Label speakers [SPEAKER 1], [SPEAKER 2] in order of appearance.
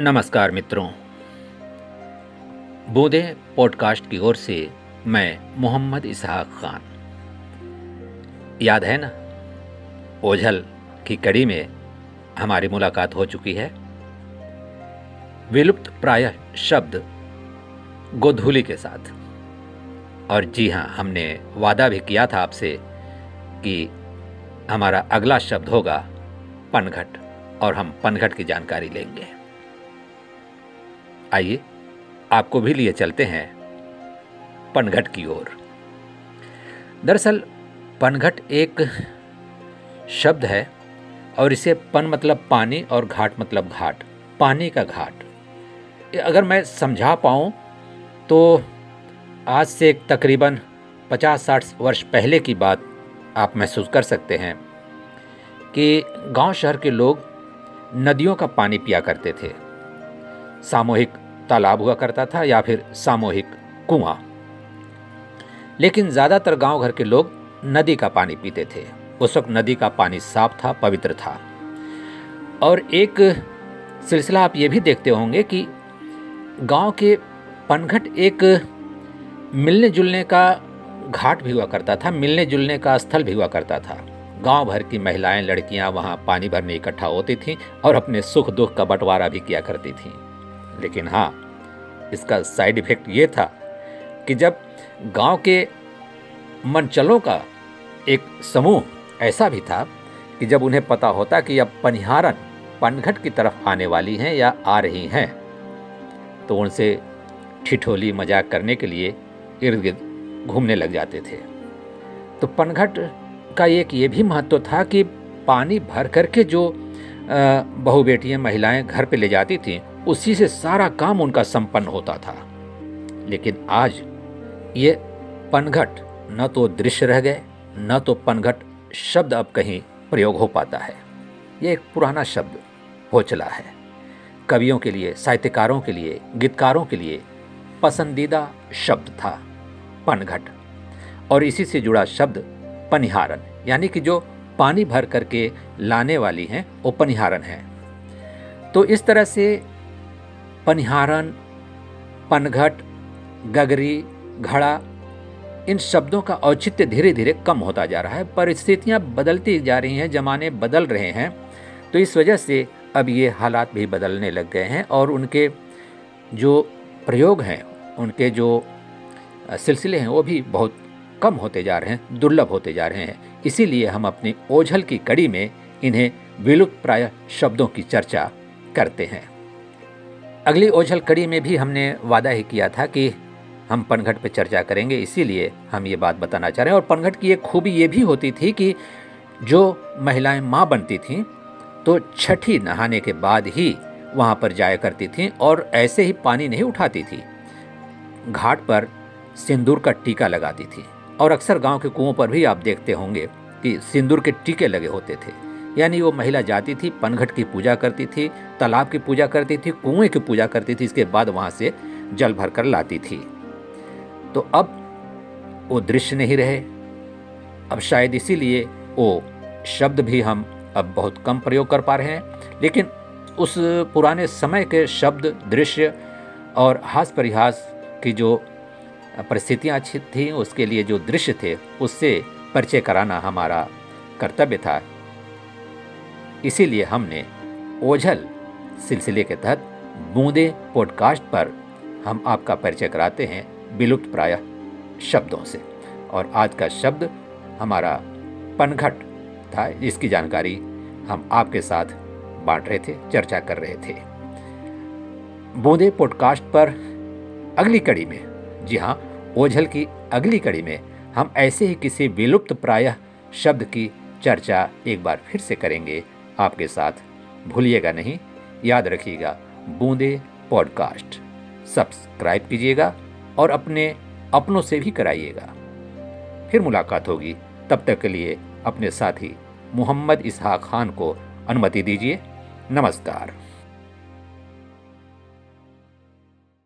[SPEAKER 1] नमस्कार मित्रों। बूंदे पॉडकास्ट की ओर से मैं मोहम्मद इसहाक खान। याद है ना? ओझल की कड़ी में हमारी मुलाकात हो चुकी है। विलुप्त प्राय शब्द गोधूली के साथ। और जी हाँ हमने वादा भी किया था आपसे कि हमारा अगला शब्द होगा पनघट, और हम पनघट की जानकारी लेंगे। आइए, आपको भी लिए चलते हैं पनघट की ओर। दरअसल, पनघट एक शब्द है, और इसे पन मतलब पानी और घाट मतलब घाट, पानी का घाट। अगर मैं समझा पाऊँ तो आज से तकरीबन 50-60 वर्ष पहले की बात आप महसूस कर सकते हैं कि गाँव शहर के लोग नदियों का पानी पिया करते थे। सामूहिक तालाब हुआ करता था या फिर सामूहिक कुआँ। लेकिन ज़्यादातर गाँव घर के लोग नदी का पानी पीते थे। उस वक्त नदी का पानी साफ़ था, पवित्र था। और एक सिलसिला आप ये भी देखते होंगे कि गाँव के पनघट एक मिलने जुलने का घाट भी हुआ करता था मिलने जुलने का स्थल भी हुआ करता था। गाँव भर की महिलाएँ, लड़कियाँ वहाँ पानी भरने इकट्ठा होती थीं और अपने सुख दुख का बंटवारा भी किया करती थीं। लेकिन हाँ इसका साइड इफ़ेक्ट ये था कि जब गाँव के मनचलों का एक समूह ऐसा भी था कि जब उन्हें पता होता कि अब पनिहारन पनघट की तरफ़ आने वाली हैं या आ रही हैं तो उनसे ठिठोली मज़ाक करने के लिए इर्द गिर्द घूमने लग जाते थे। तो पनघट का एक ये भी महत्व था कि पानी भर करके जो बहु बेटियाँ महिलाएँ घर पे ले जाती थीं उसी से सारा काम उनका संपन्न होता था। लेकिन आज ये पनघट न तो दृश्य रह गए, न तो पनघट शब्द अब कहीं प्रयोग हो पाता है। ये एक पुराना शब्द हो चला है। कवियों के लिए, साहित्यकारों के लिए, गीतकारों के लिए पसंदीदा शब्द था पनघट। और इसी से जुड़ा शब्द पनिहारन, यानी कि जो पानी भर करके लाने वाली हैं, वो पनिहारन है। तो इस तरह से पनिहारन, पनघट, गगरी, घड़ा, इन शब्दों का औचित्य धीरे धीरे कम होता जा रहा है। परिस्थितियाँ बदलती जा रही हैं, जमाने बदल रहे हैं तो इस वजह से अब ये हालात भी बदलने लग गए हैं और उनके जो प्रयोग हैं, उनके जो सिलसिले हैं, वो भी बहुत कम होते जा रहे हैं, दुर्लभ होते जा रहे हैं। इसीलिए हम अपनी ओझल की कड़ी में इन्हें विलुप्त प्राय शब्दों की चर्चा करते हैं। अगली ओझल कड़ी में भी हमने वादा ही किया था कि हम पनघट पर चर्चा करेंगे, इसीलिए हम ये बात बताना चाह रहे हैं। और पनघट की एक खूबी ये भी होती थी कि जो महिलाएँ माँ बनती थीं तो छठी नहाने के बाद ही वहाँ पर जाया करती थीं और ऐसे ही पानी नहीं उठाती थी। घाट पर सिंदूर का टीका लगाती थी। और अक्सर गाँव के कुओं पर भी आप देखते होंगे कि सिंदूर के टीके लगे होते थे। यानी वो महिला जाती थी, पनघट की पूजा करती थी, तालाब की पूजा करती थी, कुएँ की पूजा करती थी, इसके बाद वहाँ से जल भर कर लाती थी। तो अब वो दृश्य नहीं रहे। अब शायद इसीलिए वो शब्द भी हम अब बहुत कम प्रयोग कर पा रहे हैं, लेकिन उस पुराने समय के शब्द, दृश्य और हास परिहास की जो परिस्थितियाँ अच्छी थी, उसके लिए जो दृश्य थे, उससे परिचय कराना हमारा कर्तव्य था। इसीलिए हमने ओझल सिलसिले के तहत बूंदे पॉडकास्ट पर हम आपका परिचय कराते हैं विलुप्त प्राय शब्दों से। और आज का शब्द हमारा पनघट था इसकी जानकारी हम आपके साथ बांट रहे थे, चर्चा कर रहे थे। बूंदे पॉडकास्ट पर अगली कड़ी में, जी हाँ ओझल की अगली कड़ी में हम ऐसे ही किसी विलुप्त प्राय शब्द की चर्चा एक बार फिर से करेंगे। आपके साथ। भूलिएगा नहीं, याद रखिएगा, बूंदे पॉडकास्ट। सब्सक्राइब कीजिएगा और अपने अपनों से भी कराइएगा। फिर मुलाकात होगी। तब तक के लिए अपने साथी मोहम्मद इसहा खान को अनुमति दीजिए। नमस्कार।